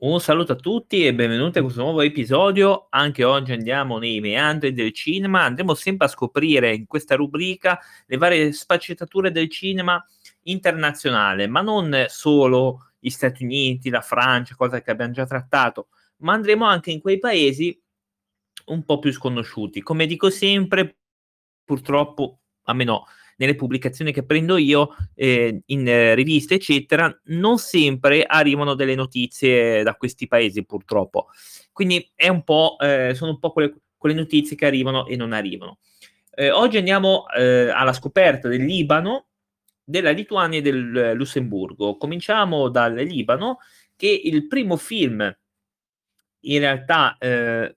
Un saluto a tutti e benvenuti a questo nuovo episodio. Anche oggi andiamo nei meandri del cinema, andremo sempre a scoprire in questa rubrica le varie sfaccettature del cinema internazionale, ma non solo gli Stati Uniti, la Francia, cosa che abbiamo già trattato, ma andremo anche in quei paesi un po' più sconosciuti. Come dico sempre, purtroppo, a me no, nelle pubblicazioni che prendo io, eh, in eh, riviste, eccetera, non sempre arrivano delle notizie da questi paesi, purtroppo. Quindi è un po', eh, sono un po' quelle, quelle, notizie che arrivano e non arrivano. Eh, oggi andiamo eh, alla scoperta del Libano, della Lituania e del Lussemburgo. Cominciamo dal Libano, che il primo film in realtà eh,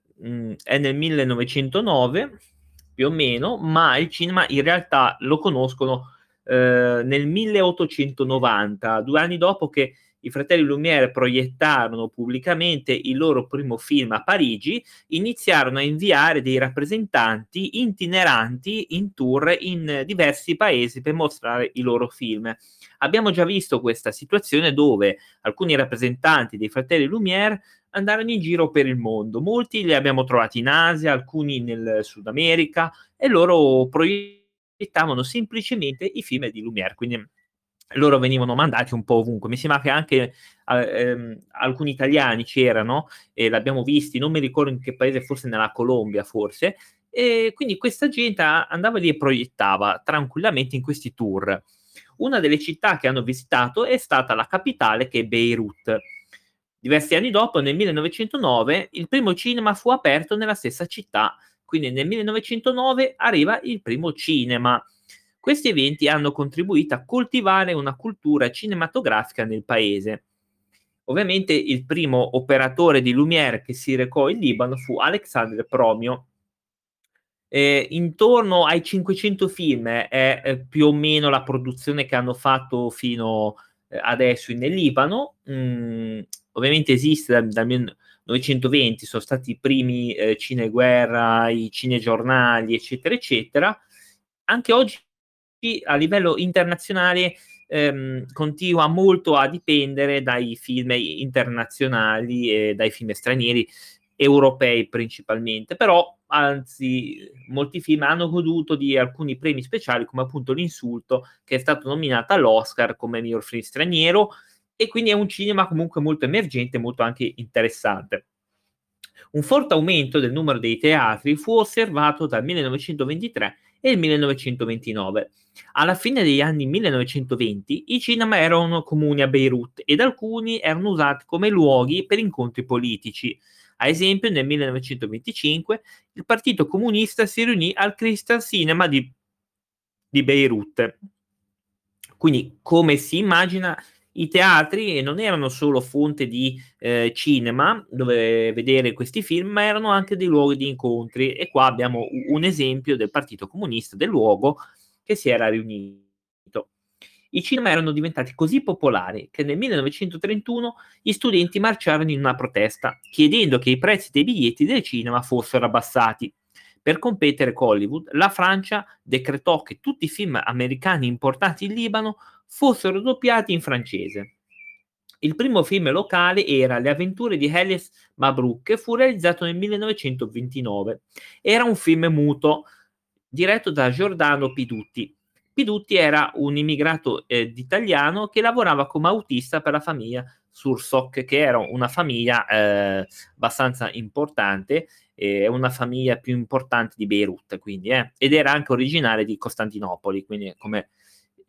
è nel 1909 più o meno, ma il cinema in realtà lo conoscono eh, nel 1890, due anni dopo che i fratelli Lumière proiettarono pubblicamente il loro primo film a Parigi, iniziarono a inviare dei rappresentanti itineranti in tour in diversi paesi per mostrare i loro film. Abbiamo già visto questa situazione dove alcuni rappresentanti dei fratelli Lumière andarono in giro per il mondo. Molti li abbiamo trovati in Asia, alcuni nel Sud America e loro proiettavano semplicemente i film di Lumière, quindi loro venivano mandati un po' ovunque. Mi sembra che anche eh, ehm, alcuni italiani c'erano e l'abbiamo visti, non mi ricordo in che paese, forse nella Colombia, forse. E quindi questa gente andava lì e proiettava tranquillamente in questi tour. Una delle città che hanno visitato è stata la capitale che è Beirut Diversi anni dopo, nel 1909, il primo cinema fu aperto nella stessa città, quindi nel 1909 arriva il primo cinema. Questi eventi hanno contribuito a coltivare una cultura cinematografica nel paese. Ovviamente il primo operatore di Lumière che si recò in Libano fu Alexandre Promio. Eh, intorno ai 500 film è eh, più o meno la produzione che hanno fatto fino eh, adesso nel Libano. Mm, ovviamente esiste dal, dal 1920, sono stati i primi eh, cineguerra, i cinegiornali, eccetera, eccetera. Anche oggi a livello internazionale ehm, continua molto a dipendere dai film internazionali e dai film stranieri, europei principalmente, però anzi molti film hanno goduto di alcuni premi speciali come appunto L'insulto che è stato nominato all'Oscar come miglior film straniero e quindi è un cinema comunque molto emergente, molto anche interessante. Un forte aumento del numero dei teatri fu osservato dal 1923 e il 1929. Alla fine degli anni 1920 i cinema erano comuni a Beirut ed alcuni erano usati come luoghi per incontri politici. Ad esempio, nel 1925 il Partito Comunista si riunì al Crystal Cinema di, di Beirut. Quindi, come si immagina, i teatri non erano solo fonte di eh, cinema dove vedere questi film, ma erano anche dei luoghi di incontri. E qua abbiamo un esempio del Partito Comunista del luogo che si era riunito. I cinema erano diventati così popolari che nel 1931 gli studenti marciarono in una protesta, chiedendo che i prezzi dei biglietti del cinema fossero abbassati. Per competere con Hollywood, la Francia decretò che tutti i film americani importati in Libano fossero doppiati in francese. Il primo film locale era Le avventure di Elias Mabrouk e fu realizzato nel 1929. Era un film muto diretto da Giordano Pidutti. Pidutti era un immigrato eh, italiano che lavorava come autista per la famiglia Sursoc, che era una famiglia eh, abbastanza importante, eh, una famiglia più importante di Beirut, quindi, eh, ed era anche originale di Costantinopoli, quindi come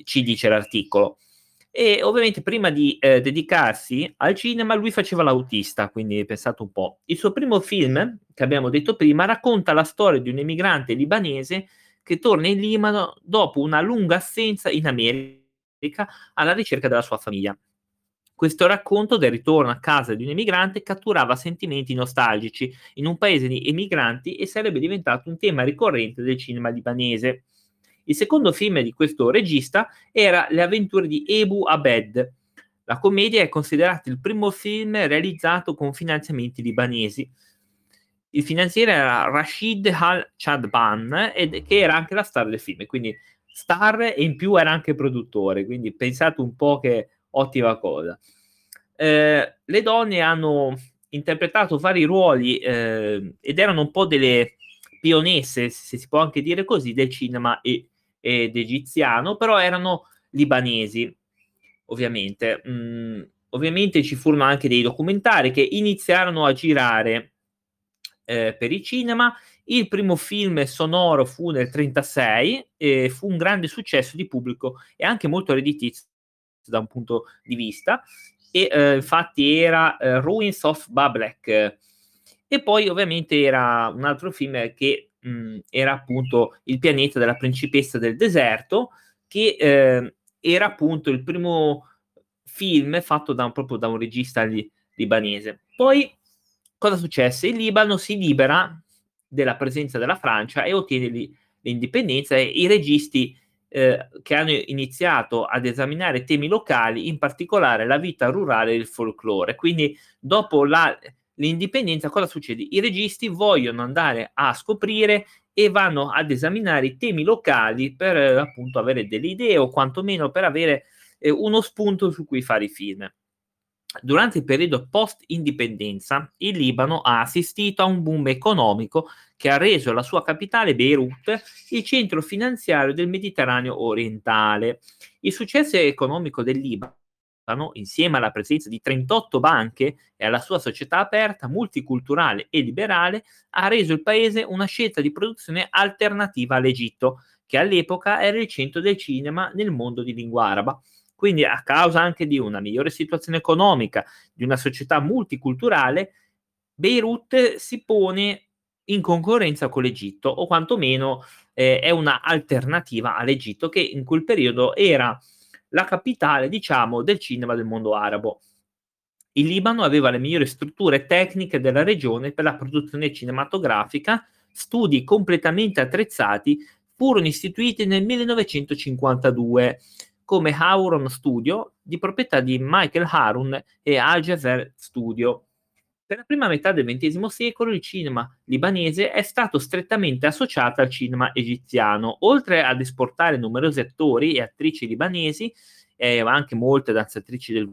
ci dice l'articolo. E ovviamente prima di eh, dedicarsi al cinema lui faceva l'autista, quindi pensate un po'. Il suo primo film, che abbiamo detto prima, racconta la storia di un emigrante libanese che torna in Libano dopo una lunga assenza in America alla ricerca della sua famiglia. Questo racconto del ritorno a casa di un emigrante catturava sentimenti nostalgici in un paese di emigranti e sarebbe diventato un tema ricorrente del cinema libanese. Il secondo film di questo regista era Le avventure di Ebu Abed. La commedia è considerata il primo film realizzato con finanziamenti libanesi. Il finanziere era Rashid Al-Chadban, che era anche la star del film, quindi star e in più era anche produttore, quindi pensate un po' che ottima cosa. eh, le donne hanno interpretato vari ruoli eh, ed erano un po' delle pionesse, se si può anche dire così, del cinema e, ed egiziano, però erano libanesi, ovviamente. Mm, ovviamente ci furono anche dei documentari che iniziarono a girare eh, per il cinema. Il primo film sonoro fu nel 1936 e fu un grande successo di pubblico e anche molto redditizio da un punto di vista. E eh, infatti era eh, Ruins of Bablek. E poi ovviamente era un altro film che mh, era appunto Il pianeta della principessa del deserto, che eh, era appunto il primo film fatto da un, proprio da un regista li, libanese. Poi cosa successe? Il Libano si libera della presenza della Francia e ottiene li, l'indipendenza e i registi eh, che hanno iniziato ad esaminare temi locali, in particolare la vita rurale e il folklore. Quindi dopo la, l'indipendenza cosa succede? I registi vogliono andare a scoprire e vanno ad esaminare i temi locali per eh, appunto avere delle idee o quantomeno per avere eh, uno spunto su cui fare i film. Durante il periodo post-indipendenza, il Libano ha assistito a un boom economico che ha reso la sua capitale Beirut il centro finanziario del Mediterraneo orientale. Il successo economico del Libano insieme alla presenza di 38 banche e alla sua società aperta, multiculturale e liberale, ha reso il paese una scelta di produzione alternativa all'Egitto, che all'epoca era il centro del cinema nel mondo di lingua araba. Quindi a causa anche di una migliore situazione economica, di una società multiculturale, Beirut si pone in concorrenza con l'Egitto o quantomeno eh, è un'alternativa all'Egitto che in quel periodo era la capitale, diciamo, del cinema del mondo arabo. Il Libano aveva le migliori strutture tecniche della regione per la produzione cinematografica, studi completamente attrezzati furono istituiti nel 1952 come Hauron Studio, di proprietà di Michael Harun e Al Jazer Studio. Per la prima metà del XX secolo il cinema libanese è stato strettamente associato al cinema egiziano. Oltre ad esportare numerosi attori e attrici libanesi, e anche molte danzatrici del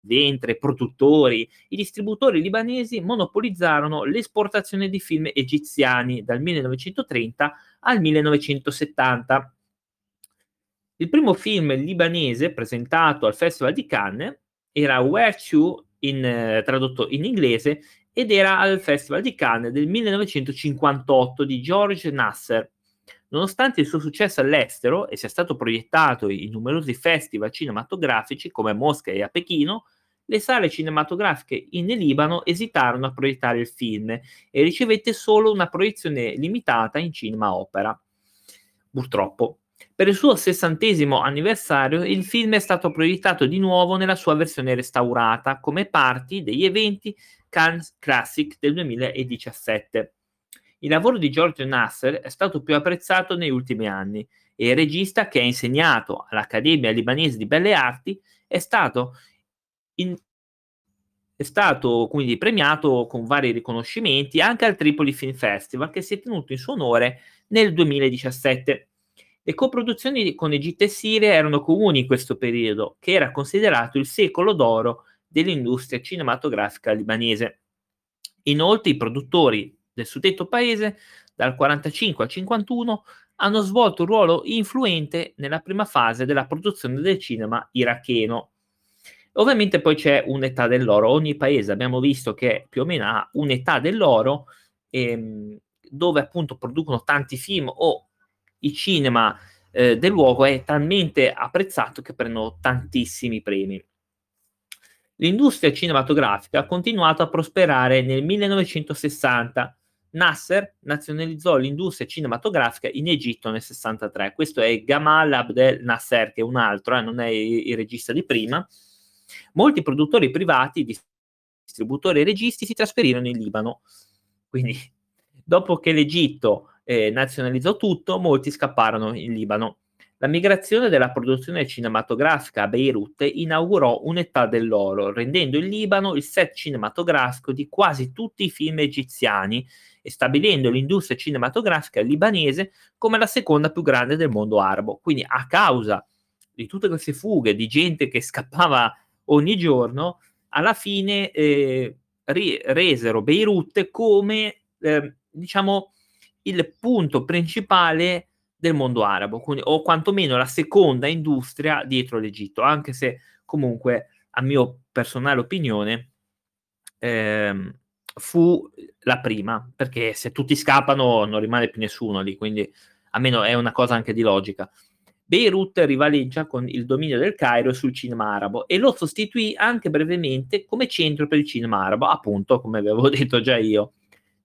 ventre, produttori, i distributori libanesi monopolizzarono l'esportazione di film egiziani dal 1930 al 1970 il primo film libanese presentato al Festival di Cannes era Where To, in, eh, tradotto in inglese, ed era al Festival di Cannes del 1958 di George Nasser. Nonostante il suo successo all'estero e sia stato proiettato in numerosi festival cinematografici come a Mosca e a Pechino, le sale cinematografiche in Libano esitarono a proiettare il film e ricevette solo una proiezione limitata in cinema opera. Purtroppo, per il suo sessantesimo anniversario il film è stato proiettato di nuovo nella sua versione restaurata come parti degli eventi Cannes Classic del 2017. Il lavoro di George Nasser è stato più apprezzato negli ultimi anni e il regista che ha insegnato all'Accademia Libanese di Belle Arti è stato, in, è stato quindi premiato con vari riconoscimenti anche al Tripoli Film Festival che si è tenuto in suo onore nel 2017. Le coproduzioni con Egitto e Siria erano comuni in questo periodo, che era considerato il secolo d'oro dell'industria cinematografica libanese. Inoltre i produttori del suddetto paese, dal 45 al 51, hanno svolto un ruolo influente nella prima fase della produzione del cinema iracheno. Ovviamente poi c'è un'età dell'oro, ogni paese abbiamo visto che più o meno ha un'età dell'oro ehm, dove appunto producono tanti film o il cinema eh, del luogo è talmente apprezzato che prendono tantissimi premi. L'industria cinematografica ha continuato a prosperare nel 1960. Nasser nazionalizzò l'industria cinematografica in Egitto nel 63. Questo è Gamal Abdel Nasser, che è un altro, eh, non è il, regista di prima. Molti produttori privati, distributori e registi si trasferirono in Libano. Quindi, dopo che l'Egitto eh, nazionalizzò tutto, molti scapparono in Libano. La migrazione della produzione cinematografica a Beirut inaugurò un'età dell'oro, rendendo il Libano il set cinematografico di quasi tutti i film egiziani e stabilendo l'industria cinematografica libanese come la seconda più grande del mondo arabo. Quindi a causa di tutte queste fughe di gente che scappava ogni giorno, alla fine eh, resero Beirut come, eh, diciamo, il punto principale del mondo arabo, quindi, o quantomeno la seconda industria dietro l'Egitto, anche se comunque, a mio personale opinione, ehm, fu la prima, perché se tutti scappano non rimane più nessuno lì, quindi almeno è una cosa anche di logica. Beirut rivaleggia con il dominio del Cairo sul cinema arabo e lo sostituì anche brevemente come centro per il cinema arabo, appunto, come avevo detto già io.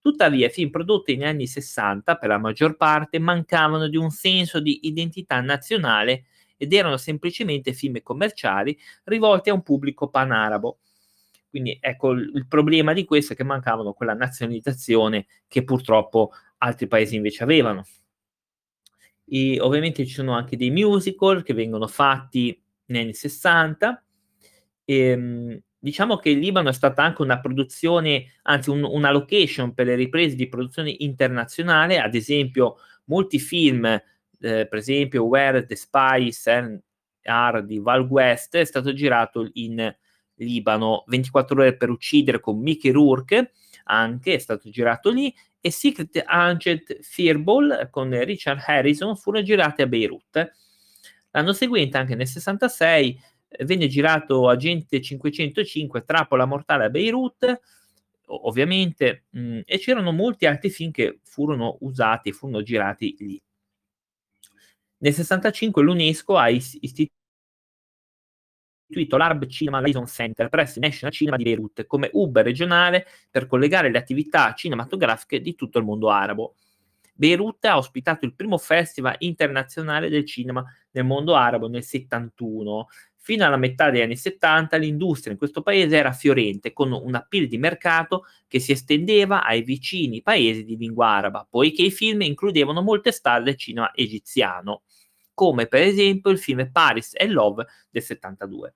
Tuttavia, i film prodotti negli anni 60, per la maggior parte, mancavano di un senso di identità nazionale ed erano semplicemente film commerciali rivolti a un pubblico panarabo. Quindi ecco il, problema di questo è che mancavano quella nazionalizzazione che purtroppo altri paesi invece avevano. E ovviamente ci sono anche dei musical che vengono fatti negli anni 60. E, ehm, diciamo che il Libano è stata anche una produzione, anzi un, una location per le riprese di produzione internazionale, ad esempio molti film, eh, per esempio Where the Spies Are di Val West è stato girato in Libano, 24 ore per uccidere con Mickey Rourke, anche è stato girato lì, e Secret Agent Fearball con Richard Harrison furono girate a Beirut. L'anno seguente, anche nel 66, venne girato Agente 505 Trappola Mortale a Beirut, ovviamente, mh, mm, e c'erano molti altri film che furono usati, furono girati lì. Nel 65 l'UNESCO ha istituito istituito l'Arab Cinema Liaison Center presso il National Cinema di Beirut come hub regionale per collegare le attività cinematografiche di tutto il mondo arabo. Beirut ha ospitato il primo festival internazionale del cinema nel mondo arabo nel 71. Fino alla metà degli anni 70 l'industria in questo paese era fiorente, con un appeal di mercato che si estendeva ai vicini paesi di lingua araba, poiché i film includevano molte star del cinema egiziano come per esempio il film Paris and Love del 72.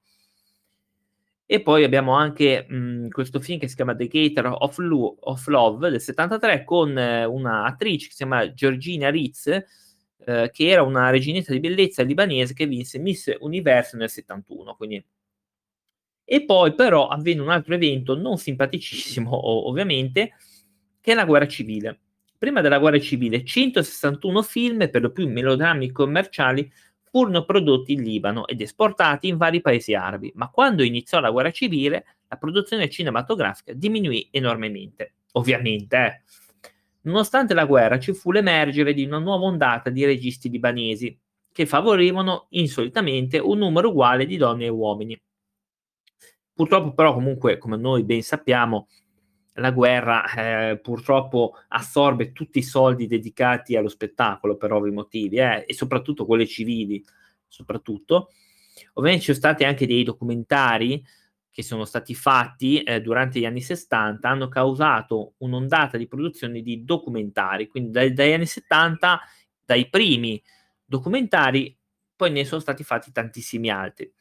E poi abbiamo anche mh, questo film che si chiama The Gator of, Lo- of Love del 73 con eh, un'attrice che si chiama Georgina Ritz, eh, che era una reginetta di bellezza libanese che vinse Miss Universo nel 71. Quindi... E poi però avvenne un altro evento non simpaticissimo, ovviamente, che è la guerra civile. Prima della guerra civile, 161 film, per lo più melodrammi commerciali, furono prodotti in Libano ed esportati in vari paesi arabi, ma quando iniziò la guerra civile, la produzione cinematografica diminuì enormemente. Ovviamente, eh. Nonostante la guerra, ci fu l'emergere di una nuova ondata di registi libanesi che favorivano insolitamente un numero uguale di donne e uomini. Purtroppo, però, comunque, come noi ben sappiamo, la guerra eh, purtroppo assorbe tutti i soldi dedicati allo spettacolo per ovvi motivi eh, e soprattutto quelli civili soprattutto. Ovviamente ci sono stati anche dei documentari che sono stati fatti eh, durante gli anni 60 hanno causato un'ondata di produzione di documentari. Quindi dai, dagli anni 70 dai primi documentari poi ne sono stati fatti tantissimi altri.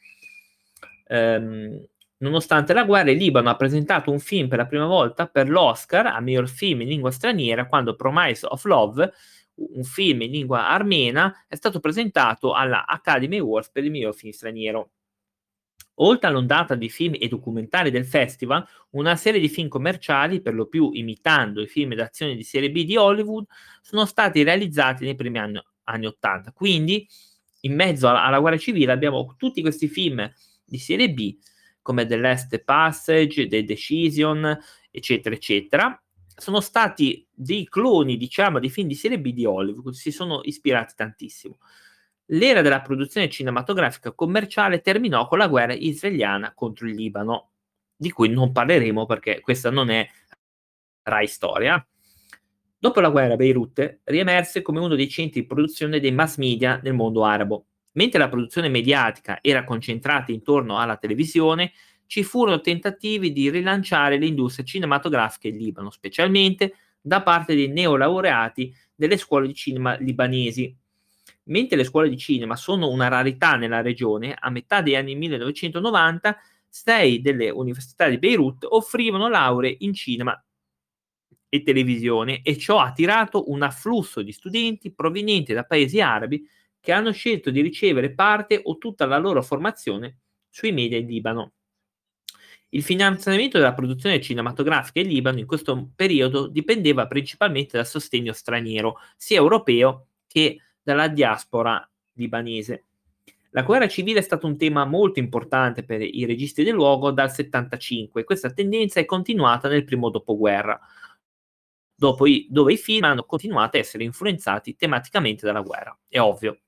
Um, Nonostante la guerra, il Libano ha presentato un film per la prima volta per l'Oscar a miglior film in lingua straniera quando Promise of Love, un film in lingua armena, è stato presentato alla Academy Awards per il miglior film straniero. Oltre all'ondata di film e documentari del festival, una serie di film commerciali, per lo più imitando i film d'azione di serie B di Hollywood, sono stati realizzati nei primi anni, anni 80. Quindi, in mezzo alla, alla guerra civile, abbiamo tutti questi film di serie B come The Last Passage, The Decision, eccetera, eccetera, sono stati dei cloni, diciamo, di film di serie B di Hollywood, si sono ispirati tantissimo. L'era della produzione cinematografica commerciale terminò con la guerra israeliana contro il Libano, di cui non parleremo perché questa non è Rai Storia. Dopo la guerra, Beirut riemerse come uno dei centri di produzione dei mass media nel mondo arabo. Mentre la produzione mediatica era concentrata intorno alla televisione, ci furono tentativi di rilanciare l'industria cinematografica in Libano, specialmente da parte dei neolaureati delle scuole di cinema libanesi. Mentre le scuole di cinema sono una rarità nella regione, a metà degli anni 1990 sei delle università di Beirut offrivano lauree in cinema e televisione e ciò ha attirato un afflusso di studenti provenienti da paesi arabi che hanno scelto di ricevere parte o tutta la loro formazione sui media in Libano. Il finanziamento della produzione cinematografica in Libano in questo periodo dipendeva principalmente dal sostegno straniero, sia europeo che dalla diaspora libanese. La guerra civile è stato un tema molto importante per i registi del luogo dal 75 e questa tendenza è continuata nel primo dopoguerra, dopo i, dove i film hanno continuato a essere influenzati tematicamente dalla guerra. È ovvio,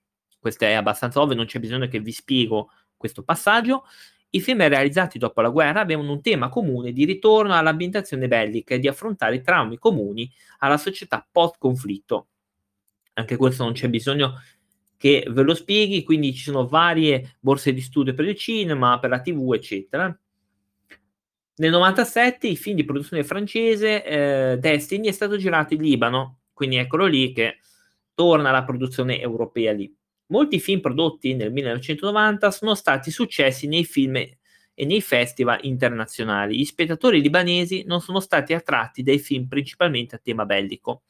questo è abbastanza ovvio, non c'è bisogno che vi spiego questo passaggio. I film realizzati dopo la guerra avevano un tema comune di ritorno all'ambientazione bellica e di affrontare traumi comuni alla società post-conflitto. Anche questo non c'è bisogno che ve lo spieghi, quindi ci sono varie borse di studio per il cinema, per la tv, eccetera. Nel 97 il film di produzione francese eh, Destiny è stato girato in Libano, quindi eccolo lì che torna la produzione europea lì. Molti film prodotti nel 1990 sono stati successi nei film e nei festival internazionali. Gli spettatori libanesi non sono stati attratti dai film principalmente a tema bellico.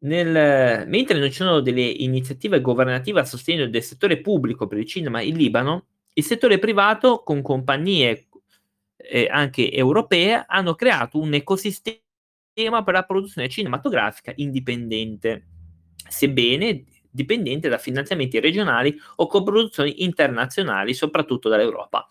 Nel, mentre non ci sono delle iniziative governative a sostegno del settore pubblico per il cinema in Libano, il settore privato, con compagnie eh, anche europee, hanno creato un ecosistema per la produzione cinematografica indipendente, sebbene dipendente da finanziamenti regionali o coproduzioni internazionali, soprattutto dall'Europa.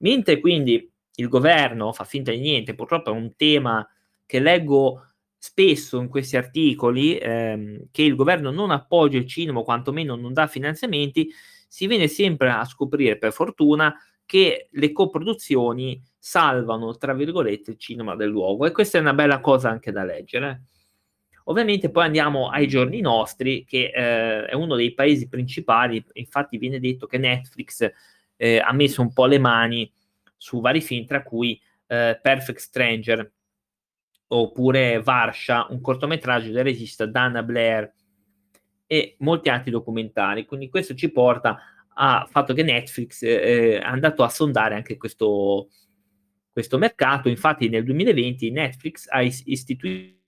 Mentre quindi il governo fa finta di niente, purtroppo è un tema che leggo spesso in questi articoli ehm, che il governo non appoggia il cinema o quantomeno non dà finanziamenti, si viene sempre a scoprire per fortuna che le coproduzioni salvano, tra virgolette, il cinema del luogo e questa è una bella cosa anche da leggere. Ovviamente poi andiamo ai giorni nostri, che eh, è uno dei paesi principali, infatti viene detto che Netflix eh, ha messo un po' le mani su vari film, tra cui eh, Perfect Stranger, oppure Varsha, un cortometraggio del regista Dana Blair e molti altri documentari. Quindi questo ci porta al fatto che Netflix eh, è andato a sondare anche questo, questo mercato. Infatti nel 2020 Netflix ha istituito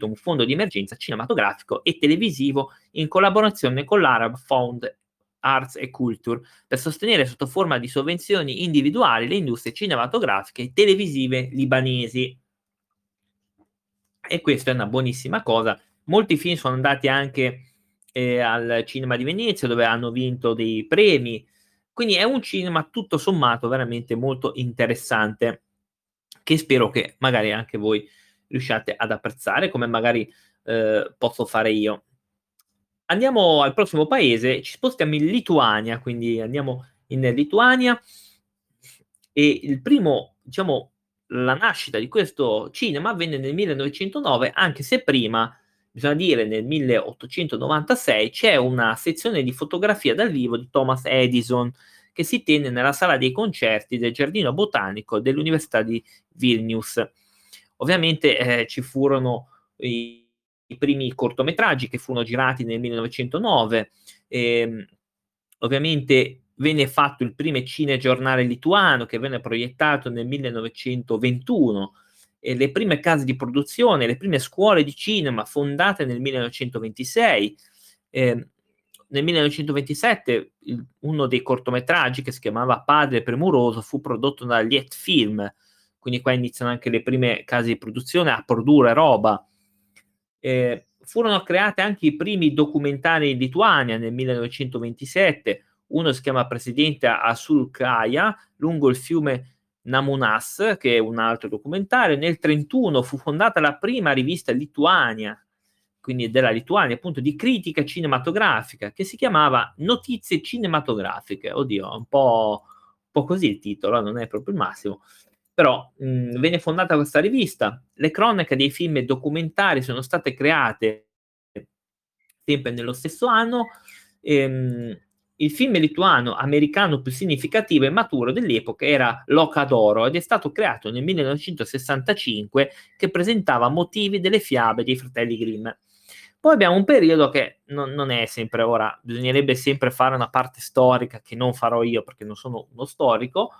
un fondo di emergenza cinematografico e televisivo in collaborazione con l'Arab Fund Arts e Culture per sostenere sotto forma di sovvenzioni individuali le industrie cinematografiche e televisive libanesi e questa è una buonissima cosa. Molti film sono andati anche eh, al cinema di Venezia dove hanno vinto dei premi, quindi è un cinema tutto sommato veramente molto interessante che spero che magari anche voi riusciate ad apprezzare come magari eh, posso fare io. Andiamo al prossimo paese, ci spostiamo in Lituania, quindi andiamo in Lituania e il primo, diciamo, la nascita di questo cinema avvenne nel 1909, anche se prima, bisogna dire nel 1896, c'è una sezione di fotografia dal vivo di Thomas Edison che si tenne nella sala dei concerti del Giardino Botanico dell'Università di Vilnius. Ovviamente eh, ci furono i, i, primi cortometraggi che furono girati nel 1909. Eh, ovviamente venne fatto il primo cinegiornale lituano che venne proiettato nel 1921 e le prime case di produzione, le prime scuole di cinema fondate nel 1926. Eh, nel 1927 il, uno dei cortometraggi che si chiamava Padre Premuroso fu prodotto da Liet Film, quindi qua iniziano anche le prime case di produzione a produrre roba. Eh, furono create anche i primi documentari in Lituania nel 1927, uno si chiama Presidente Asulkaya, lungo il fiume Namunas, che è un altro documentario. Nel 1931 fu fondata la prima rivista lituania, quindi della Lituania, appunto, di critica cinematografica, che si chiamava Notizie cinematografiche. Oddio, un po', un po così il titolo, non è proprio il massimo. Però mh, venne fondata questa rivista. Le cronache dei film e documentari sono state create sempre nello stesso anno. Ehm, il film lituano americano più significativo e maturo dell'epoca era L'Oca d'Oro ed è stato creato nel 1965 che presentava motivi delle fiabe dei fratelli Grimm. Poi abbiamo un periodo che non, non, è sempre ora, bisognerebbe sempre fare una parte storica che non farò io perché non sono uno storico,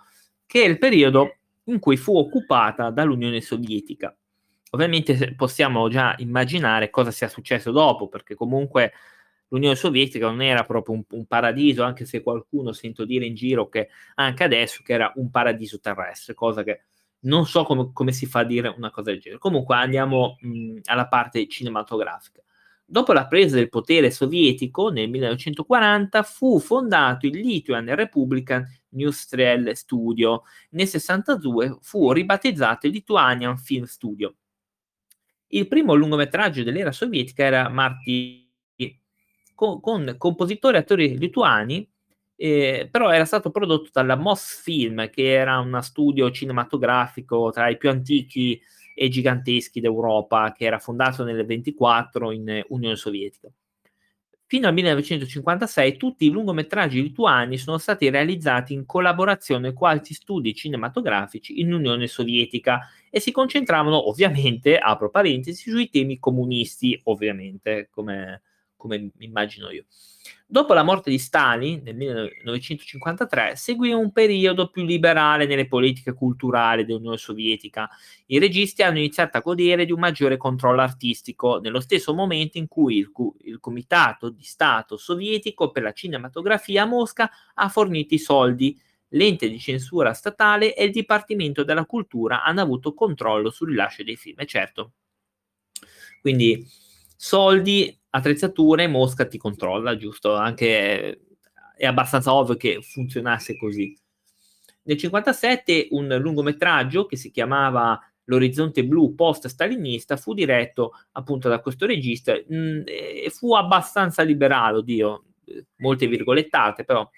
che è il periodo in cui fu occupata dall'Unione Sovietica. Ovviamente possiamo già immaginare cosa sia successo dopo, perché comunque l'Unione Sovietica non era proprio un, un, paradiso, anche se qualcuno sento dire in giro che anche adesso che era un paradiso terrestre, cosa che non so come, come si fa a dire una cosa del genere. Comunque andiamo mh, alla parte cinematografica. Dopo la presa del potere sovietico nel 1940 fu fondato il Lithuanian Republican Industrial Studio. Nel 1962 fu ribattezzato il Lithuanian Film Studio. Il primo lungometraggio dell'era sovietica era Marty con, con compositori e attori lituani, eh, però era stato prodotto dalla Moss Film, che era uno studio cinematografico tra i più antichi e giganteschi d'Europa, che era fondato nel 24 in Unione Sovietica. Fino al 1956 tutti i lungometraggi lituani sono stati realizzati in collaborazione con altri studi cinematografici in Unione Sovietica e si concentravano ovviamente, apro parentesi, sui temi comunisti, ovviamente, come, come immagino io. Dopo la morte di Stalin nel 1953 seguì un periodo più liberale nelle politiche culturali dell'Unione Sovietica. I registi hanno iniziato a godere di un maggiore controllo artistico, nello stesso momento in cui il, il Comitato di Stato sovietico per la cinematografia a Mosca ha fornito i soldi l'ente di censura statale e il Dipartimento della Cultura hanno avuto controllo sul rilascio dei film. Certo, quindi soldi, attrezzature, Mosca ti controlla, giusto? Anche è abbastanza ovvio che funzionasse così. Nel 1957 un lungometraggio che si chiamava L'orizzonte blu post-stalinista fu diretto appunto da questo regista mh, mm, e fu abbastanza liberale, oddio, molte virgolettate, però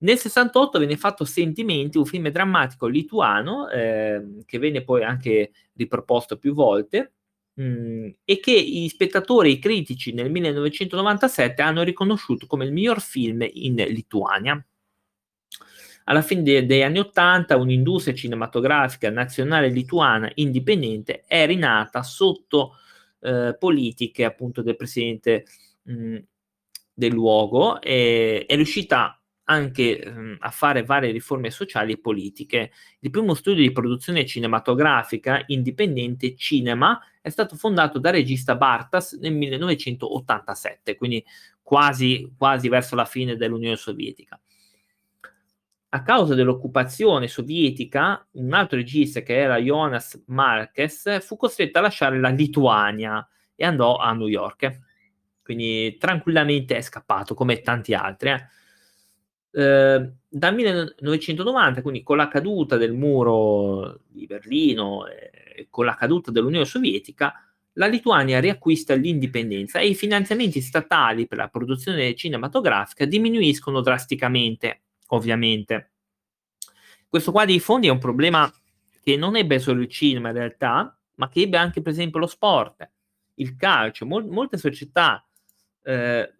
nel 68 venne fatto Sentimenti, un film drammatico lituano eh, che venne poi anche riproposto più volte mh, e che i spettatori e i critici nel 1997 hanno riconosciuto come il miglior film in Lituania. Alla fine de- degli anni 80 un'industria cinematografica nazionale lituana indipendente è rinata sotto eh, politiche appunto del presidente mh, del luogo e è riuscita anche ehm, a fare varie riforme sociali e politiche. Il primo studio di produzione cinematografica indipendente, Cinema, è stato fondato dal regista Bartas nel 1987, quindi quasi, quasi verso la fine dell'Unione Sovietica. A causa dell'occupazione sovietica, un altro regista che era Jonas Marquez fu costretto a lasciare la Lituania e andò a New York. Quindi tranquillamente è scappato, come tanti altri. Eh eh, dal 1990, quindi con la caduta del muro di Berlino e con la caduta dell'Unione Sovietica, la Lituania riacquista l'indipendenza e i finanziamenti statali per la produzione cinematografica diminuiscono drasticamente, ovviamente. Questo qua dei fondi è un problema che non ebbe solo il cinema in realtà, ma che ebbe anche per esempio lo sport, il calcio, mol- molte società eh,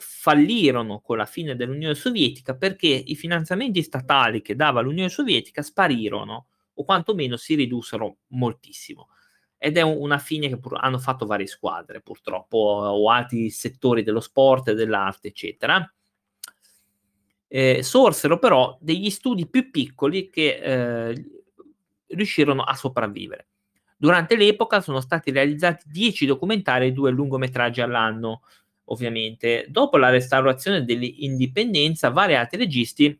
fallirono con la fine dell'Unione Sovietica perché i finanziamenti statali che dava l'Unione Sovietica sparirono o quantomeno si ridussero moltissimo. Ed è una fine che pur- hanno fatto varie squadre, purtroppo, o altri settori dello sport, dell'arte, eccetera. Eh, sorsero però degli studi più piccoli che eh, riuscirono a sopravvivere. Durante l'epoca sono stati realizzati 10 documentari e due lungometraggi all'anno, ovviamente. Dopo la restaurazione dell'indipendenza, vari altri registi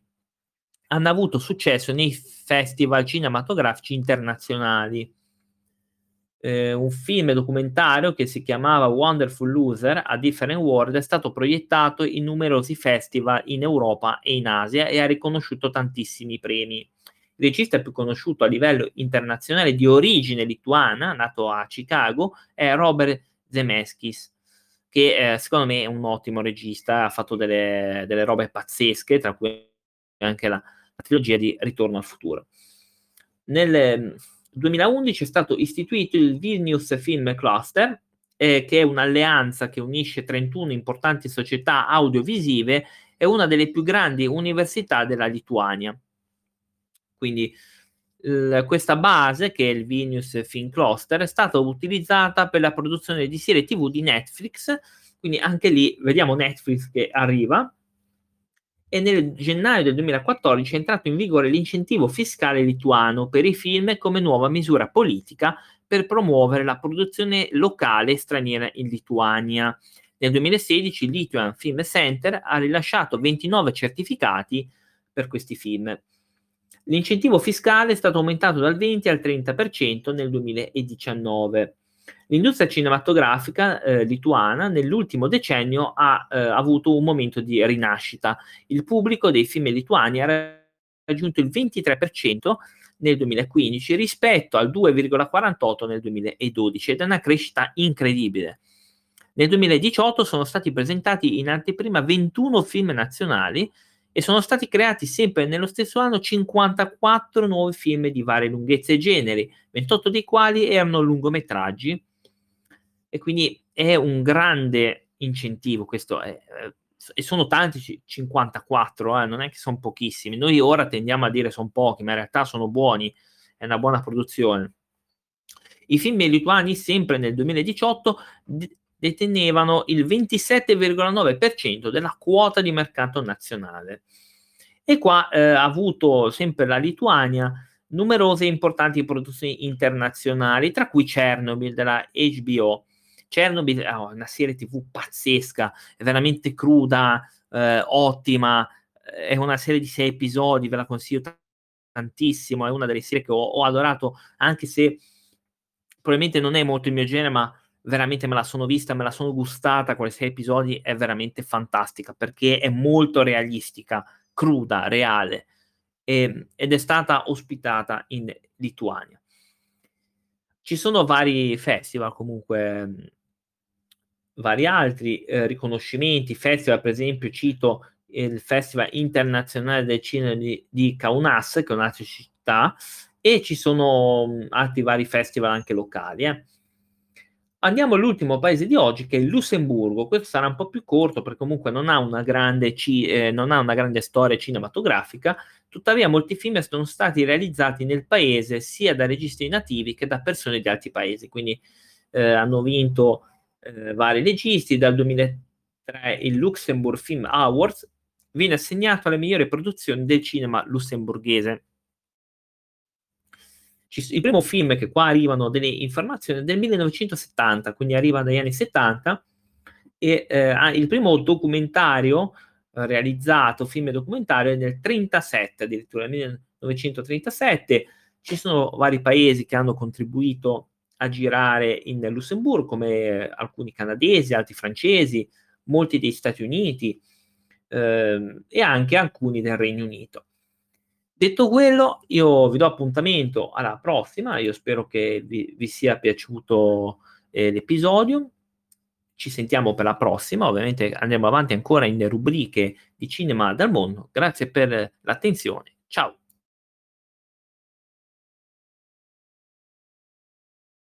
hanno avuto successo nei festival cinematografici internazionali. Eh, un film documentario che si chiamava Wonderful Loser a Different World è stato proiettato in numerosi festival in Europa e in Asia e ha riconosciuto tantissimi premi. Il regista più conosciuto a livello internazionale di origine lituana, nato a Chicago, è Robert Zemeckis che eh, secondo me è un ottimo regista, ha fatto delle, delle robe pazzesche, tra cui anche la, la, trilogia di Ritorno al futuro. Nel 2011 mm, è stato istituito il Vilnius Film Cluster, eh, che è un'alleanza che unisce 31 importanti società audiovisive e una delle più grandi università della Lituania. Quindi l- questa base, che è il Venus Film Cluster, è stata utilizzata per la produzione di serie TV di Netflix, quindi anche lì vediamo Netflix che arriva. E nel gennaio del 2014 è entrato in vigore l'incentivo fiscale lituano per i film come nuova misura politica per promuovere la produzione locale straniera in Lituania. Nel 2016 il Lituan Film Center ha rilasciato 29 certificati per questi film. L'incentivo fiscale è stato aumentato dal 20 al 30% nel 2019. L'industria cinematografica eh, lituana nell'ultimo decennio ha eh, avuto un momento di rinascita. Il pubblico dei film lituani ha raggiunto il 23% nel 2015 rispetto al 2,48 nel 2012 ed è una crescita incredibile. Nel 2018 sono stati presentati in anteprima 21 film nazionali e sono stati creati sempre nello stesso anno 54 nuovi film di varie lunghezze e generi, 28 dei quali erano lungometraggi. E quindi è un grande incentivo questo è, eh, e sono tanti 54 eh, non è che sono pochissimi. Noi ora tendiamo a dire sono pochi ma in realtà sono buoni è una buona produzione. I film lituani sempre nel 2018 detenevano il 27,9% della quota di mercato nazionale. E qua eh, ha avuto sempre la Lituania numerose importanti produzioni internazionali tra cui Chernobyl della HBO Chernobyl è una serie tv pazzesca, è veramente cruda, eh, ottima, è una serie di sei episodi, ve la consiglio tantissimo, è una delle serie che ho, ho, adorato, anche se probabilmente non è molto il mio genere, ma veramente me la sono vista, me la sono gustata, quei sei episodi è veramente fantastica, perché è molto realistica, cruda, reale, e, ed è stata ospitata in Lituania. Ci sono vari festival comunque vari altri eh, riconoscimenti, festival per esempio cito il Festival internazionale del cinema di, di Kaunas, che è un'altra città, e ci sono altri vari festival anche locali. Eh. Andiamo all'ultimo paese di oggi che è il Lussemburgo. Questo sarà un po' più corto perché comunque non ha una grande, ci, eh, ha una grande storia cinematografica, tuttavia molti film sono stati realizzati nel paese sia da registi nativi che da persone di altri paesi, quindi eh, hanno vinto eh, vari registi. Dal 2003 il Luxembourg Film Awards viene assegnato alle migliori produzioni del cinema lussemburghese. Il primo film che qua arrivano delle informazioni del 1970, quindi arriva dagli anni 70, e eh, il primo documentario eh, realizzato, film documentario, è nel 37, addirittura nel 1937. Ci sono vari paesi che hanno contribuito a girare in Lussemburgo, come alcuni canadesi, altri francesi, molti degli Stati Uniti eh, e anche alcuni del Regno Unito. Detto quello, io vi do appuntamento alla prossima, io spero che vi, vi sia piaciuto eh, l'episodio. Ci sentiamo per la prossima, ovviamente andremo avanti ancora in rubriche di cinema dal mondo. Grazie per l'attenzione. Ciao.